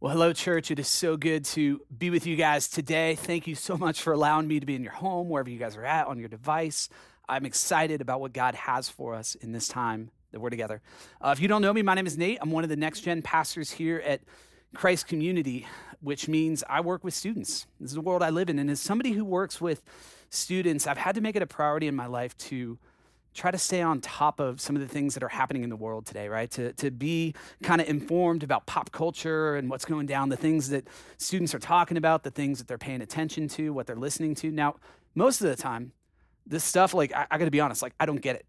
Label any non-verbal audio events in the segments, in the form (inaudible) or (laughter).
Well, hello, church. It is so good to be with you guys today. Thank you so much for allowing me to be in your home, wherever you guys are at, on your device. I'm excited about what God has for us in this time that we're together. Uh, if you don't know me, my name is Nate. I'm one of the next gen pastors here at Christ Community, which means I work with students. This is the world I live in. And as somebody who works with students, I've had to make it a priority in my life to try to stay on top of some of the things that are happening in the world today, right? To, to be kind of informed about pop culture and what's going down, the things that students are talking about, the things that they're paying attention to, what they're listening to. Now, most of the time, this stuff, like, I, I gotta be honest, like, I don't get it.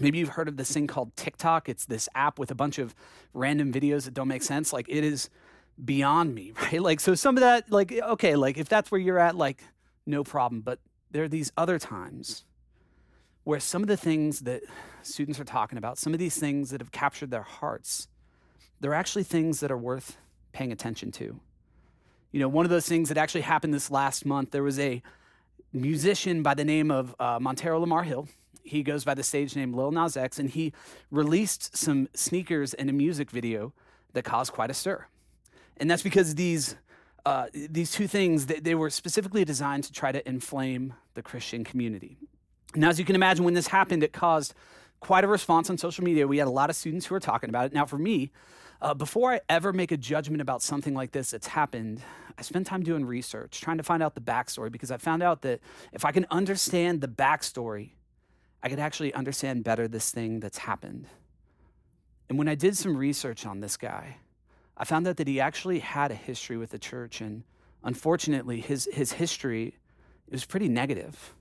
Maybe you've heard of this thing called TikTok. It's this app with a bunch of random videos that don't make sense. Like, it is beyond me, (laughs) right? Like, so some of that, like, okay, like, if that's where you're at, like, no problem. But there are these other times where some of the things that students are talking about, some of these things that have captured their hearts, they're actually things that are worth paying attention to. You know, one of those things that actually happened this last month, there was a musician by the name of uh, Montero Lamar Hill. He goes by the stage name Lil Nas X, and he released some sneakers and a music video that caused quite a stir. And that's because these uh, these two things they, they were specifically designed to try to inflame the Christian community. Now, as you can imagine, when this happened, it caused quite a response on social media. We had a lot of students who were talking about it. Now, for me, uh, before I ever make a judgment about something like this that's happened, I spend time doing research, trying to find out the backstory, because I found out that if I can understand the backstory, I could actually understand better this thing that's happened. And when I did some research on this guy, I found out that he actually had a history with the church, and unfortunately, his, his history was pretty negative.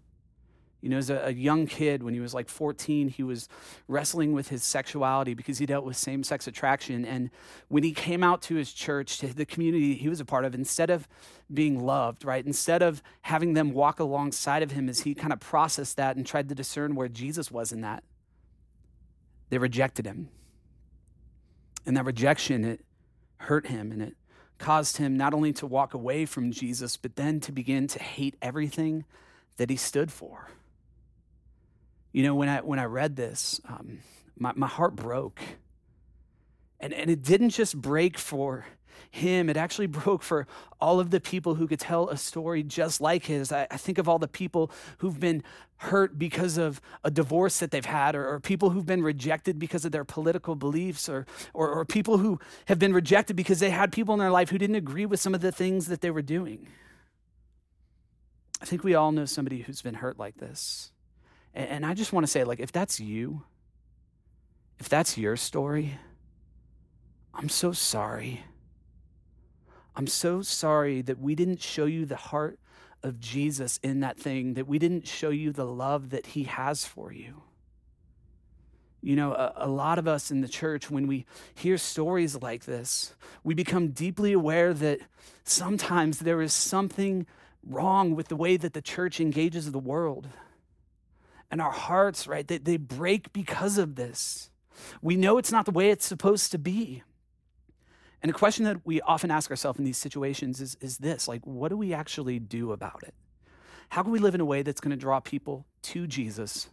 You know, as a, a, young kid, when he was like 14, he was wrestling with his sexuality because he dealt with same sex attraction. And when he came out to his church, to the community he was a part of, instead of being loved, right, instead of having them walk alongside of him as he kind of processed that and tried to discern where Jesus was in that, they rejected him. And that rejection, it hurt him and it caused him not only to walk away from Jesus, but then to begin to hate everything that he stood for. You know, when I when I read this, um, my, my heart broke. And, and it didn't just break for him, it actually (laughs) broke for all of the people who could tell a story just like his. I, I think of all the people who've been hurt because of a divorce that they've had, or, or people who've been rejected because of their political beliefs, or, or, or people who have been rejected because they had people in their life who didn't agree with some of the things that they were doing. I think we all know somebody who's been hurt like this. And I just want to say, like, if that's you, if that's your story, I'm so sorry. I'm so sorry that we didn't show you the heart of Jesus in that thing, that we didn't show you the love that he has for you. You know, a, a, lot of us in the church, when we hear stories like this, we become deeply aware that sometimes there is something wrong with the way that the church engages the world and our hearts, right, they, they break because of this. We know it's not the way it's supposed to be. And a question that we often ask ourselves in these situations is, is this like, what do we actually do about it? How can we live in a way that's going to draw people to Jesus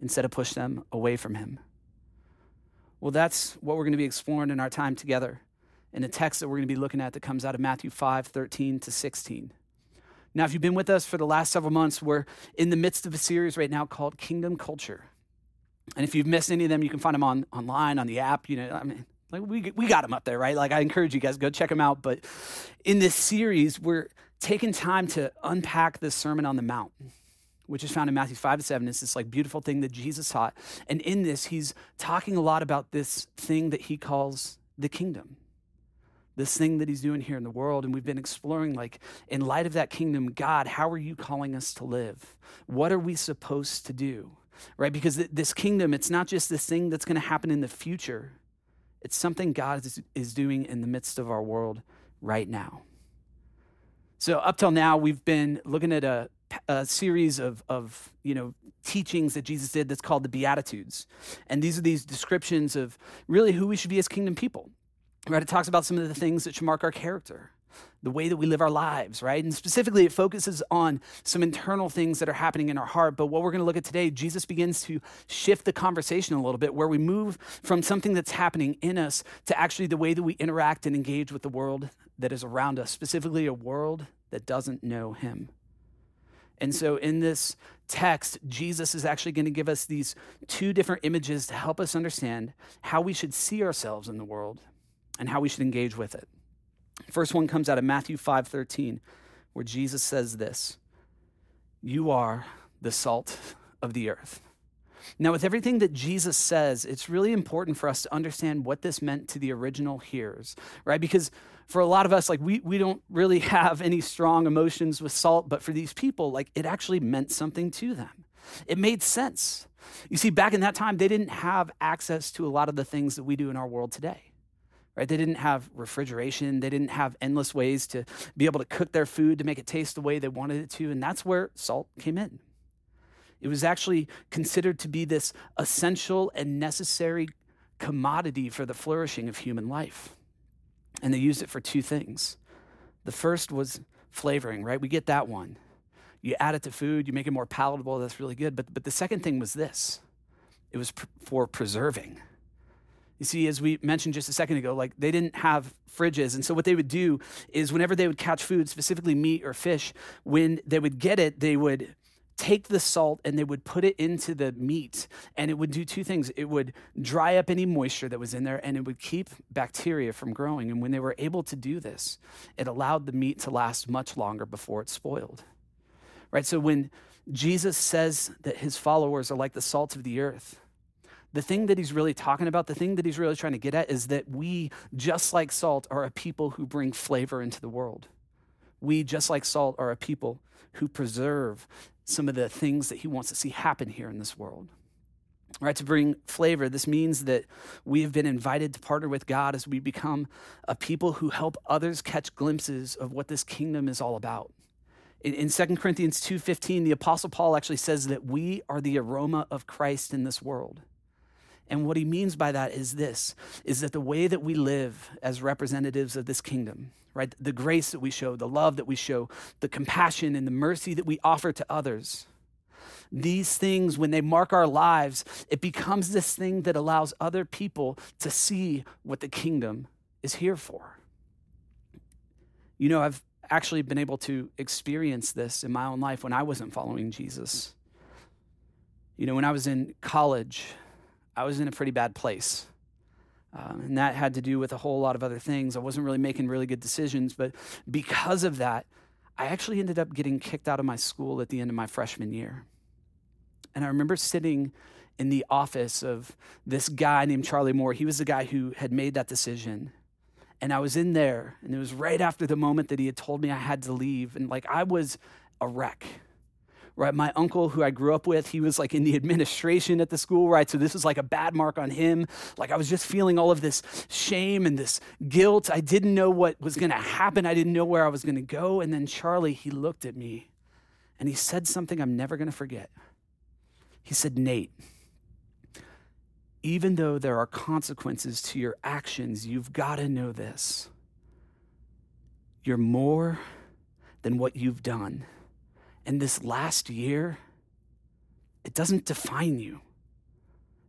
instead of push them away from him? Well, that's what we're going to be exploring in our time together in a text that we're going to be looking at that comes out of Matthew 5 13 to 16. Now, if you've been with us for the last several months, we're in the midst of a series right now called Kingdom Culture. And if you've missed any of them, you can find them on online on the app. You know, I mean, like we we got them up there, right? Like I encourage you guys go check them out. But in this series, we're taking time to unpack the Sermon on the Mount, which is found in Matthew five to seven. It's this like beautiful thing that Jesus taught, and in this, he's talking a lot about this thing that he calls the kingdom this thing that he's doing here in the world. And we've been exploring, like, in light of that kingdom, God, how are you calling us to live? What are we supposed to do? Right? Because this kingdom, it's not just this thing that's going to happen in the future, it's something God is, is doing in the midst of our world right now. So, up till now, we've been looking at a, a series of, of you know teachings that Jesus did that's called the Beatitudes. And these are these descriptions of really who we should be as kingdom people right? It talks about some of the things that should mark our character. the way that we live our lives, right? And specifically, it focuses on some internal things that are happening in our heart. But what we're going to look at today, Jesus begins to shift the conversation a little bit, where we move from something that's happening in us to actually the way that we interact and engage with the world that is around us, specifically a world that doesn't know Him. And so, in this text, Jesus is actually going to give us these two different images to help us understand how we should see ourselves in the world and how we should engage with it. First one comes out of Matthew 5:13, where Jesus says this: "You are the salt of the earth." Now, with everything that Jesus says, it's really important for us to understand what this meant to the original hearers, right? Because for a lot of us, like we, we don't really (laughs) have any strong emotions with salt, but for these people, like it actually meant something to them. It made sense. You see, back in that time, they didn't have access to a lot of the things that we do in our world today right? They didn't have refrigeration. They didn't have endless ways to be able to cook their food to make it taste the way they wanted it to. And that's where salt came in. It was actually considered to be this essential and necessary commodity for the flourishing of human life. And they used it for two things. The first was flavoring, right? We get that one. You add it to food, you make it more palatable, that's really good. But, but the second thing was this it was pr- for preserving you see, as we mentioned just a second ago, like they didn't have fridges. And so what they would do is whenever they would catch food, specifically meat or fish, when they would get it, they would take the salt and they would put it into the meat. And it would do two things. It would dry up any moisture that was in there and it would keep bacteria from growing. And when they were able to do this it allowed the meat to last much longer before it spoiled. Right? So when jesus says that his followers are like the salt of the earth the thing that he's really talking about, the thing that he's really trying to get at is that we, just like salt, are a people who bring flavor into the world. We, just like salt, are a people who preserve some of the things that he wants to see happen here in this world. All right, to bring flavor, this means that we have been invited to partner with God as we become a people who help others catch glimpses of what this kingdom is all about. In, in 2 Corinthians 2.15, the Apostle Paul actually says that we are the aroma of Christ in this world. And what he means by that is this is that the way that we live as representatives of this kingdom, right? The grace that we show, the love that we show, the compassion and the mercy that we offer to others. These things, when they mark our lives, it becomes this thing that allows other people to see what the kingdom is here for. You know, I've actually been able to experience this in my own life when I wasn't following Jesus. You know, when I was in college, I was in a pretty bad place. Um, and that had to do with a whole lot of other things. I wasn't really making really good decisions, but because of that, I actually ended up getting kicked out of my school at the end of my freshman year. And I remember sitting in the office of this guy named Charlie Moore. He was the guy who had made that decision. And I was in there, and it was right after the moment that he had told me I had to leave. And like I was a wreck right? My uncle, who I grew up with, he was like in the administration at the school, right? So this was like a bad mark on him. Like I was just feeling all of this shame and this guilt. I didn't know what was going to happen. I didn't know where I was going to go. And then Charlie, he looked at me and he said something I'm never going to forget. He said, Nate, even though there are consequences to your actions, you've got to know this. You're more than what you've done. And this last year, it doesn't define you.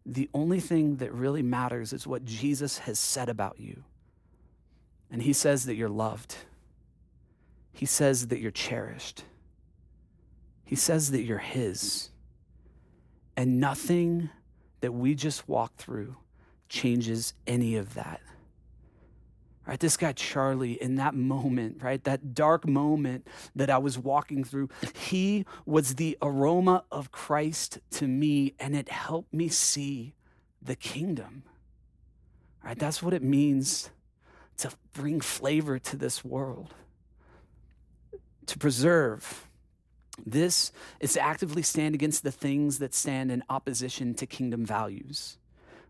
The only thing that really matters is what Jesus has said about you. And he says that you're loved. He says that you're cherished. He says that you're his. And nothing that we just walk through changes any of that. Right, this guy Charlie, in that moment, right, that dark moment that I was walking through, he was the aroma of Christ to me, and it helped me see the kingdom. Right, that's what it means to bring flavor to this world, to preserve. This is to actively stand against the things that stand in opposition to kingdom values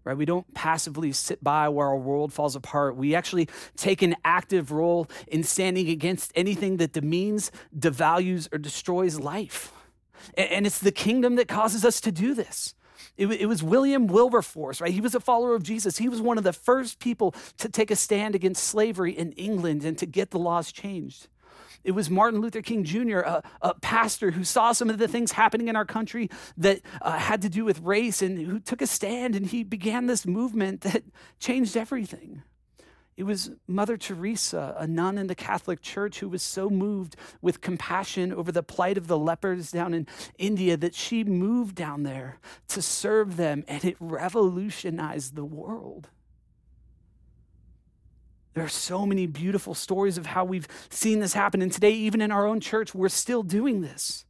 right? We don't passively sit by where our world falls apart. We actually take an active role in standing against anything that demeans, devalues, or destroys life. And it's the kingdom that causes us to do this. It, it, was William Wilberforce, right? He was a follower of Jesus. He was one of the first people to take a stand against slavery in England and to get the laws changed. It was Martin Luther King Jr., a, a pastor who saw some of the things happening in our country that uh, had to do with race and who took a stand and he began this movement that changed everything. It was Mother Teresa, a nun in the Catholic Church, who was so moved with compassion over the plight of the lepers down in India that she moved down there to serve them, and it revolutionized the world. There are so many beautiful stories of how we've seen this happen. And today, even in our own church, we're still doing this.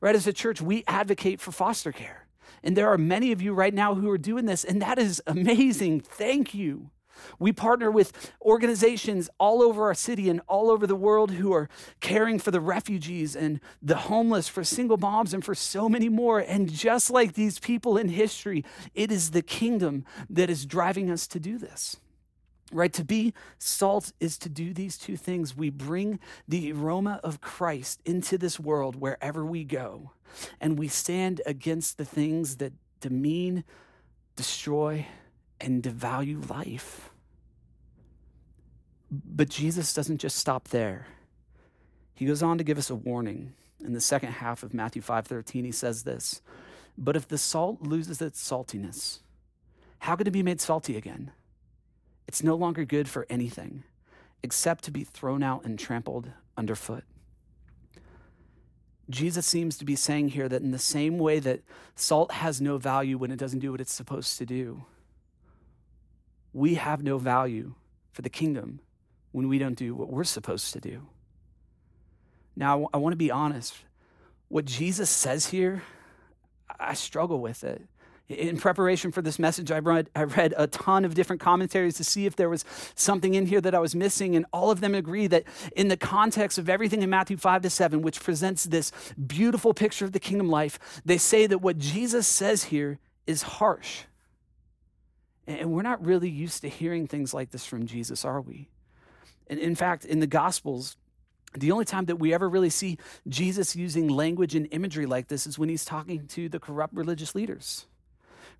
Right? As a church, we advocate for foster care. And there are many of you right now who are doing this, and that is amazing. Thank you. We partner with organizations all over our city and all over the world who are caring for the refugees and the homeless, for single moms, and for so many more. And just like these people in history, it is the kingdom that is driving us to do this. Right? To be salt is to do these two things. We bring the aroma of Christ into this world wherever we go, and we stand against the things that demean, destroy, and devalue life. But Jesus doesn't just stop there. He goes on to give us a warning. In the second half of Matthew 5:13, he says this, "But if the salt loses its saltiness, how can it be made salty again? It's no longer good for anything except to be thrown out and trampled underfoot." Jesus seems to be saying here that in the same way that salt has no value when it doesn't do what it's supposed to do, we have no value for the kingdom when we don't do what we're supposed to do. Now, I want to be honest. What Jesus says here, I struggle with it. In preparation for this message, I read, I read a ton of different commentaries to see if there was something in here that I was missing, and all of them agree that in the context of everything in Matthew 5 to 7, which presents this beautiful picture of the kingdom life, they say that what Jesus says here is harsh. And we're not really used to hearing things like this from Jesus, are we? And in fact, in the Gospels, the only time that we ever really see Jesus using language and imagery like this is when he's talking to the corrupt religious leaders,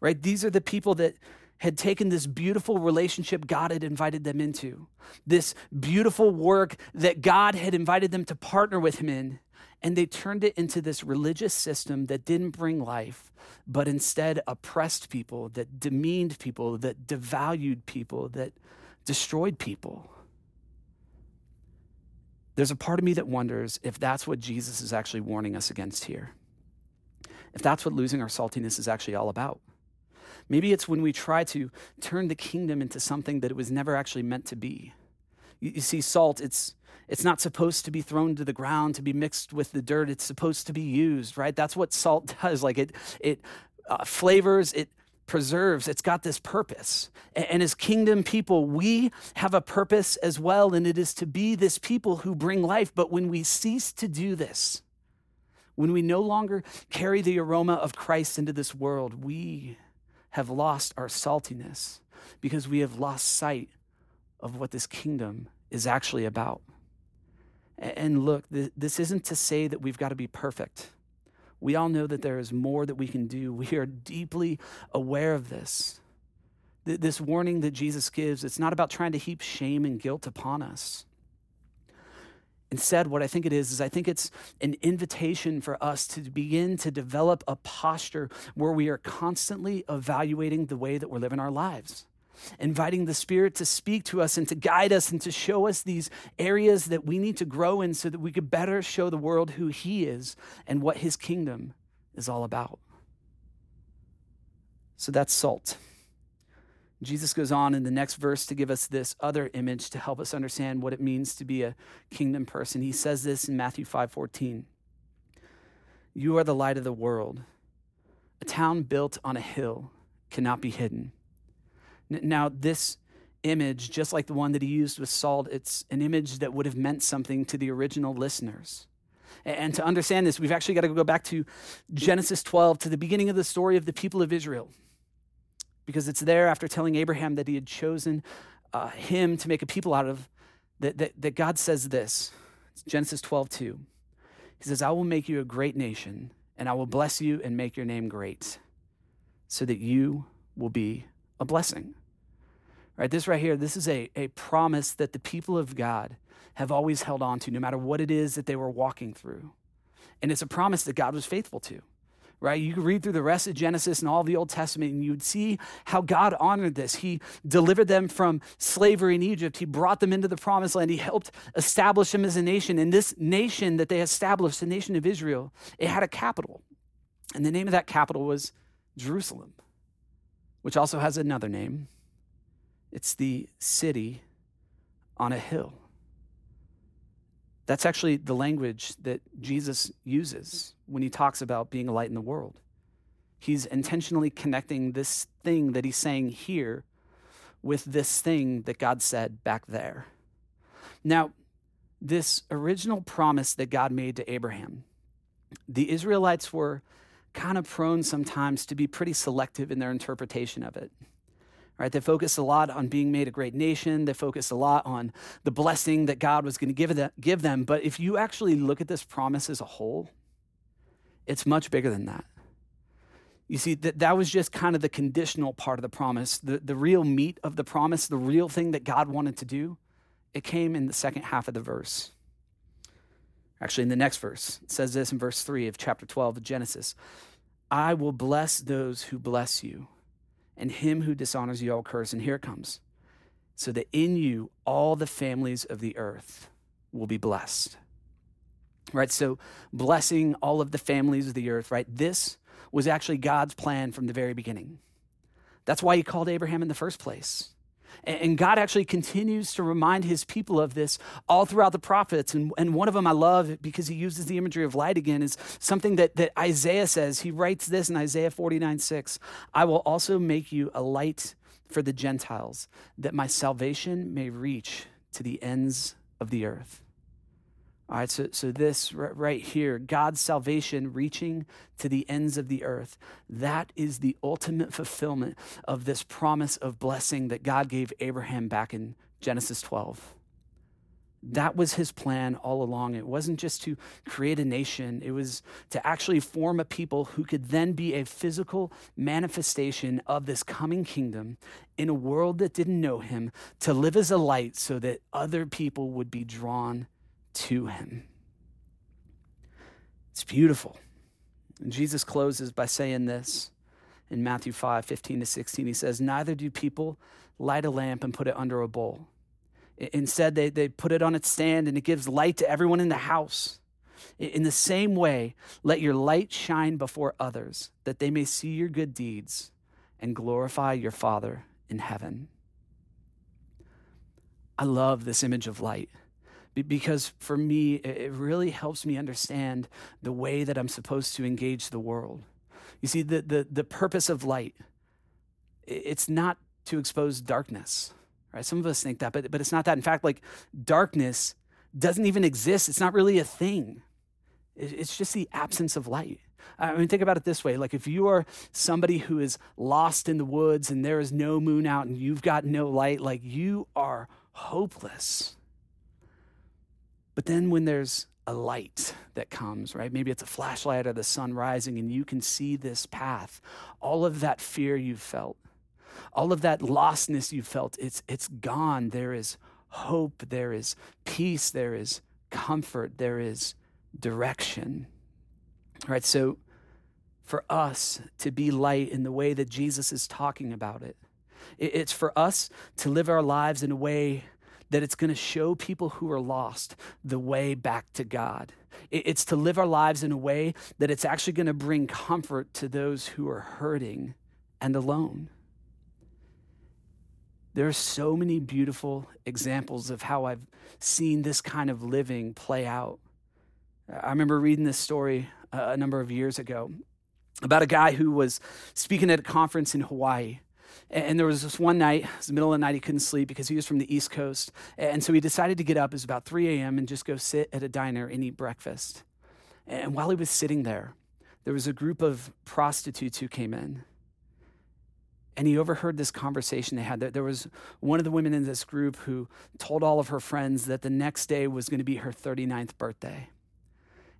right? These are the people that had taken this beautiful relationship God had invited them into, this beautiful work that God had invited them to partner with Him in, and they turned it into this religious system that didn't bring life, but instead oppressed people, that demeaned people, that devalued people, that destroyed people. There's a part of me that wonders if that's what Jesus is actually warning us against here. If that's what losing our saltiness is actually all about. Maybe it's when we try to turn the kingdom into something that it was never actually meant to be. You, you see, salt, it's it's not supposed to be thrown to the ground to be mixed with the dirt. It's supposed to be used, right? That's what salt (laughs) does. Like it, it uh, flavors, it preserves. It's got this purpose. And as kingdom people, we have a purpose as well, and it is to be this people who bring life. But when we cease to do this, when we no longer carry the aroma of Christ into this world, we have lost our saltiness because we have lost sight of what this kingdom is actually about. And look, this isn't to say that we've got to be perfect. We all know that there is more that we can do. (laughs) We are deeply aware of this. This warning that Jesus gives, it's not about trying to heap shame and guilt upon us. Instead, what I think it is, is I think it's an invitation for us to begin to develop a posture where we are constantly evaluating the way that we're living our lives inviting the Spirit to speak to us and to guide us and to show us these areas that we need to grow in so that we could better show the world who He is and what His kingdom is all about. So that's salt. Jesus goes on in the next verse to give us this other image to help us understand what it means to be a kingdom person. He says this in Matthew 5:14. You are the light of the world. A town built on a hill cannot be hidden. Now, this image, just like the one that he used with salt, it's an image that would have meant something to the original listeners. And to understand this, we've actually got to go back to Genesis 12, to the beginning of the story of the people of Israel. Because it's there after telling Abraham that he had chosen uh, him to make a people out of, that, that, that God says this. It's Genesis 12, 2. He says, I will make you a great nation, and I will bless you and make your name great so that you will be a blessing. Right, this right here, this is a, a promise that the people of God have always held on to, no matter what it is that they were walking through. And it's a promise that God was faithful to right? You could read through the rest of Genesis and all the Old Testament, and you would see how God honored this. He delivered them from slavery in Egypt, He brought them into the promised land, He helped establish them as a nation. And this nation that they established, the nation of Israel, it had a capital. And the name of that capital was Jerusalem, which also has another name. It's the city on a hill. That's actually the language that Jesus uses when he talks about being a light in the world. He's intentionally connecting this thing that he's saying here with this thing that God said back there. Now, this original promise that God made to Abraham, the Israelites were kind of prone sometimes to be pretty selective in their interpretation of it right? They focused a lot on being made a great nation. They focused a lot on the blessing that God was going to give them, give them. But if you actually look at this promise as a whole, it's much bigger than that. You see, that, that was just kind of the conditional part of the promise. The, the real meat of the promise, the real thing that God wanted to do, it came in the second half of the verse. Actually, in the next verse, it says this in verse 3 of chapter 12 of Genesis I will bless those who bless you and him who dishonors you, I will curse. And here it comes. So that in you all the families of the earth will be blessed. Right? So, blessing all of the families of the earth, right? This was actually God's plan from the very beginning. That's why he called Abraham in the first place. And God actually continues to remind his people of this all throughout the prophets. And, and one of them I love because he uses the imagery of light again is something that, that Isaiah says. He writes this in Isaiah 49 6 I will also make you a light for the Gentiles, that my salvation may reach to the ends of the earth. All right, so, so this right here, God's salvation reaching to the ends of the earth, that is the ultimate fulfillment of this promise of blessing that God gave Abraham back in Genesis 12. That was his plan all along. It wasn't just to create a nation, it was to actually form a people who could then be a physical manifestation of this coming kingdom in a world that didn't know him, to live as a light so that other people would be drawn to him. It's beautiful. And Jesus closes by saying this in Matthew 5 15 to 16. He says, Neither do people light a lamp and put it under a bowl. Instead, they, they put it on its stand and it gives light to everyone in the house. In the same way, let your light shine before others, that they may see your good deeds and glorify your Father in heaven. I love this image of light because for me, it really helps me understand the way that I'm supposed to engage the world. You see, the, the, the purpose of light, it's not to expose darkness, right? Some of us think that, but, but it's not that. In fact, like darkness doesn't even exist, it's not really a thing, it's just the absence of light. I mean, think about it this way. Like, if you are somebody who is lost in the woods and there is no moon out and you've got no light, like, you are hopeless. But then when there's a light that comes, right? Maybe it's a flashlight or the sun rising, and you can see this path. All of that fear you've felt, all of that lostness you felt, it's, it's gone. There is hope, there is peace, there is comfort, there is direction. right? so for us to be light in the way that Jesus is talking about it, it's for us to live our lives in a way that it's going to show people who are lost the way back to God. It's to live our lives in a way that it's actually going to bring comfort to those who are hurting and alone. There are so many beautiful examples of how I've seen this kind of living play out. I remember reading this story a number of years ago about a guy who was speaking at a conference in Hawaii. And there was this one night, it was the middle of the night, he couldn't sleep because he was from the East Coast. And so he decided to get up. It was about 3 a.m. and just go sit at a diner and eat breakfast. And while he was sitting there, there was a group of prostitutes who came in. And he overheard this conversation they had. There was one of the women in this group who told all of her friends that the next day was going to be her 39th birthday.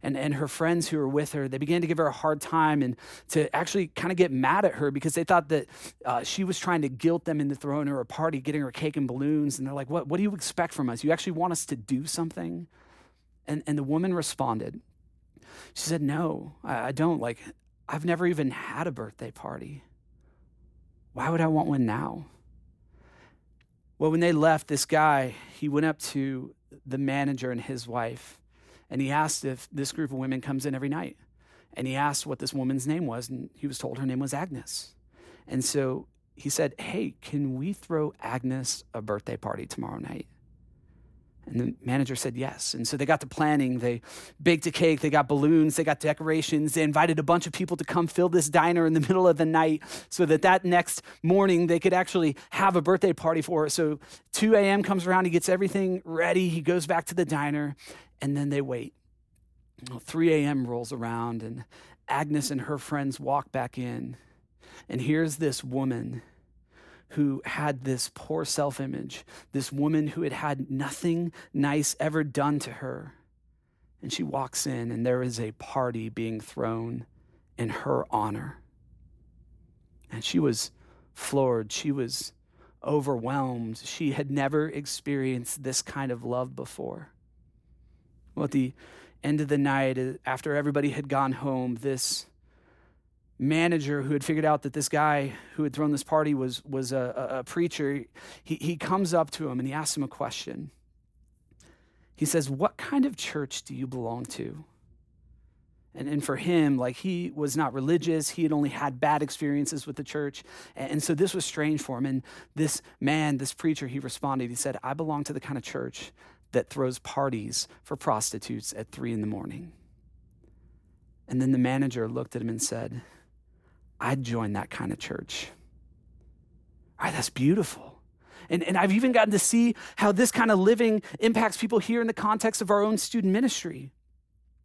And, and her friends who were with her, they began to give her a hard time and to actually kind of get mad at her because they thought that uh, she was trying to guilt them into throwing her a party, getting her cake and balloons. And they're like, what, what do you expect from us? You actually want us to do something? And, and the woman responded. She said, No, I, I don't. Like, I've never even had a birthday party. Why would I want one now? Well, when they left, this guy, he went up to the manager and his wife and he asked if this group of women comes in every night. And he asked what this woman's name was, and he was told her name was Agnes. And so he said, Hey, can we throw Agnes a birthday party tomorrow night? And the manager said yes. And so they got to planning. They baked a cake, they got balloons, they got decorations. They invited a bunch of people to come fill this diner in the (laughs) middle of the night so that that next morning they could actually have a birthday party for her. So 2 a.m. comes around, he gets everything ready, he goes back to the diner, and then they wait. Well, 3 a.m. rolls around, and Agnes and her friends walk back in. And here's this woman who had this poor self image, this woman who had had nothing nice ever done to her. And she walks in, and there is a party being thrown in her honor. And she was floored. She was overwhelmed. She had never experienced this kind of love before. Well, at the end of the night, uh, after everybody had gone home, this manager who had figured out that this guy who had thrown this party was, was a, a, preacher, he, he comes up to him and he asks him a question. He says, What kind of church do you belong to? And, and for him, like he was not religious. He had only had bad experiences with the church. And, and so this was strange for him. And this man, this preacher, he responded, he said, I belong to the kind of church that throws parties for prostitutes at three in the morning. And then the manager looked at him and said, I'd join that kind of church. All right, that's beautiful. And, and I've even gotten to see how this kind of living impacts people here in the context of our own student ministry.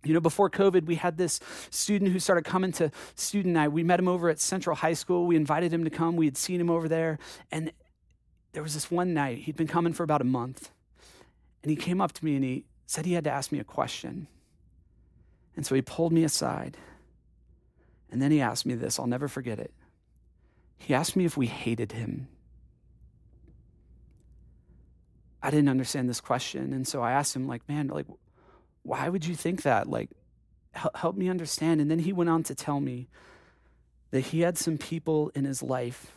You know, before COVID, we had this student who started coming to student night. We met him over at Central High School. We invited him to come. We had seen him over there. And there was this one night, he'd been coming for about a month. And he came up to me and he said he had to ask me a question. And so he pulled me aside and then he asked me this, I'll never forget it. He asked me if we hated him. I didn't understand this question. And so I asked him, like, man, like, why would you think that? Like, help me understand. And then he went on to tell me that he had some people in his life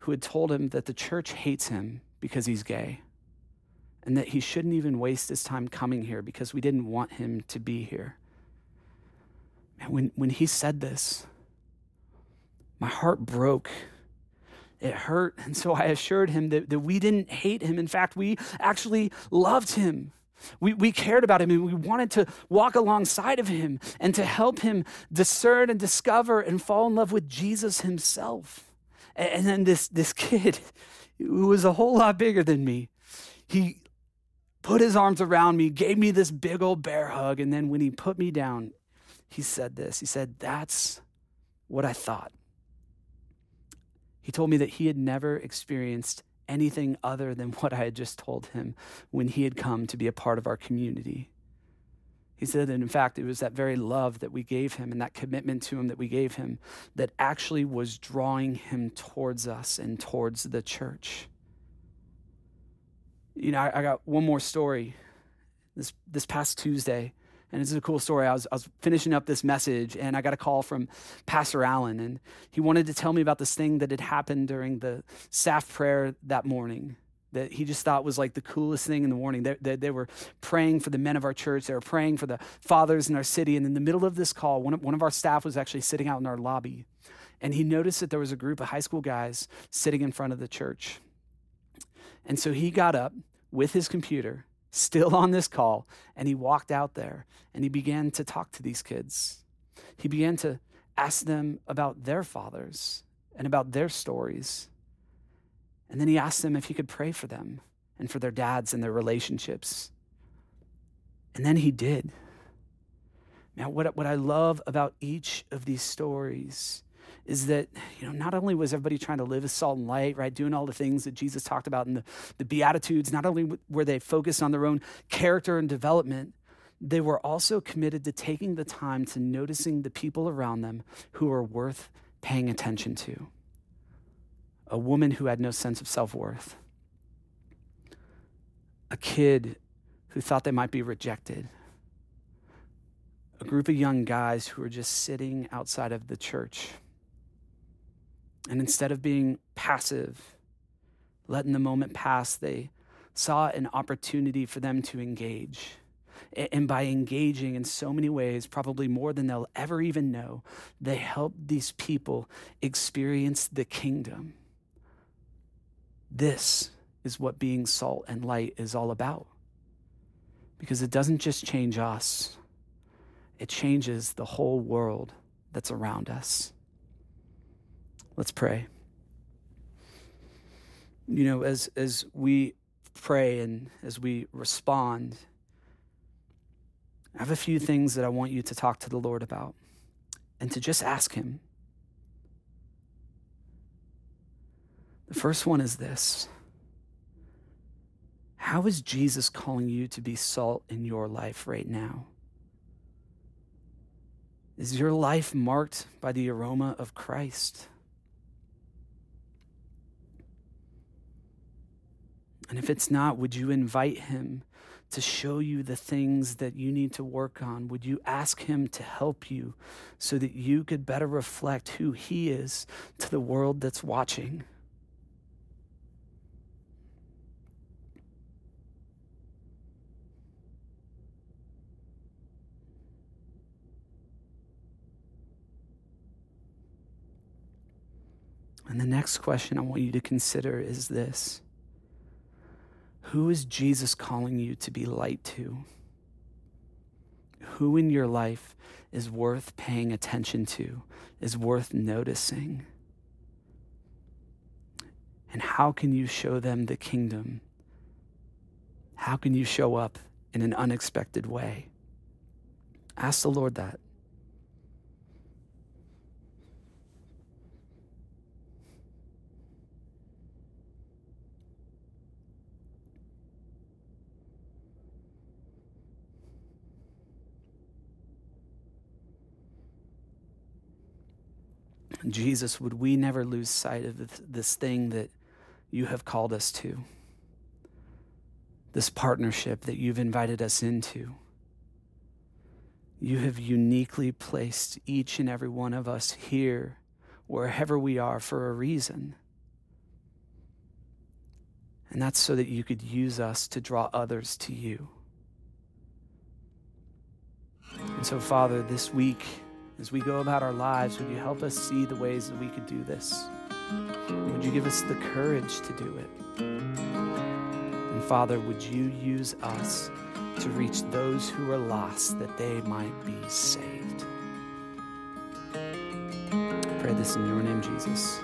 who had told him that the church hates him because he's gay and that he shouldn't even waste his time coming here because we didn't want him to be here. And when, when he said this, my heart broke. It hurt. And so I assured him that, that we didn't hate him. In fact, we actually loved him. We, we cared about him and we wanted to walk alongside of him and to help him discern and discover and fall in love with Jesus himself. And then this, this kid, who was a whole lot bigger than me, he put his arms around me, gave me this big old bear hug. And then when he put me down, he said this He said, That's what I thought. He told me that he had never experienced anything other than (laughs) what I had just told him when he had come to be a part of our community. He said that, in fact, it was that very love that we gave him and that commitment to him that we gave him that actually was drawing him towards us and towards the church. You know, I, I got one more story. This, this past Tuesday, and this is a cool story. I was, I was finishing up this message and I got a call from Pastor Allen, and he wanted to tell me about this thing that had happened during the staff prayer that morning that he just thought was like the coolest thing in the morning. They, they, they, were praying for the men of our church, they were praying for the fathers in our city. And in the middle of this call, one of, one of our staff was actually sitting out in our lobby, and he noticed that there was a group of high school guys sitting in front of the church. And so he got up with his computer still on this call, and he walked out there and he began to talk to these kids. He began to ask them about their fathers and about their stories. And then he asked them if he could pray for them and for their dads and their relationships. And then he did. Now, what, what I love about each of these stories is that, you know, not only was everybody trying to live as salt and light, right, doing all the things that Jesus talked about in the, the Beatitudes, not only were they focused on their own character and development, they were also committed to taking the time to noticing the people around them who were worth paying attention to. A woman who had no sense of self worth, a kid who thought they might be rejected, a group of young guys who were just sitting outside of the church. And instead of being passive, letting the moment pass, they saw an opportunity for them to engage and by engaging in so many ways, probably more than they'll ever even know, they helped these people experience the kingdom. This is what being salt and light is all about. Because it doesn't just change us, it changes the whole world that's around us. Let's pray. You know, as, as we pray and as we respond, I have a few things that I want you to talk to the Lord about and to just ask Him. The first one is this How is Jesus calling you to be salt in your life right now? Is your life marked by the aroma of Christ? And if it's not, would you invite him to show you the things that you need to work on? Would you ask Him to help you so that you could better reflect who He is to the world that's watching? And the next question I want you to consider is this who is Jesus calling you to be light to? Who in your life is worth paying attention to, is worth noticing? And how can you show them the kingdom? How can you show up in an unexpected way? Ask the Lord that. Jesus, would we never lose sight of this thing that you have called us to? This partnership that you've invited us into. You have uniquely placed each and every one of us here, wherever we are, for a reason. And that's so that you could use us to draw others to you. And so, Father, this week, as we go about our lives, would you help us see the ways that we could do this? Would you give us the courage to do it? And Father, would you use us to reach those who are lost that they might be saved? I pray this in your name, Jesus.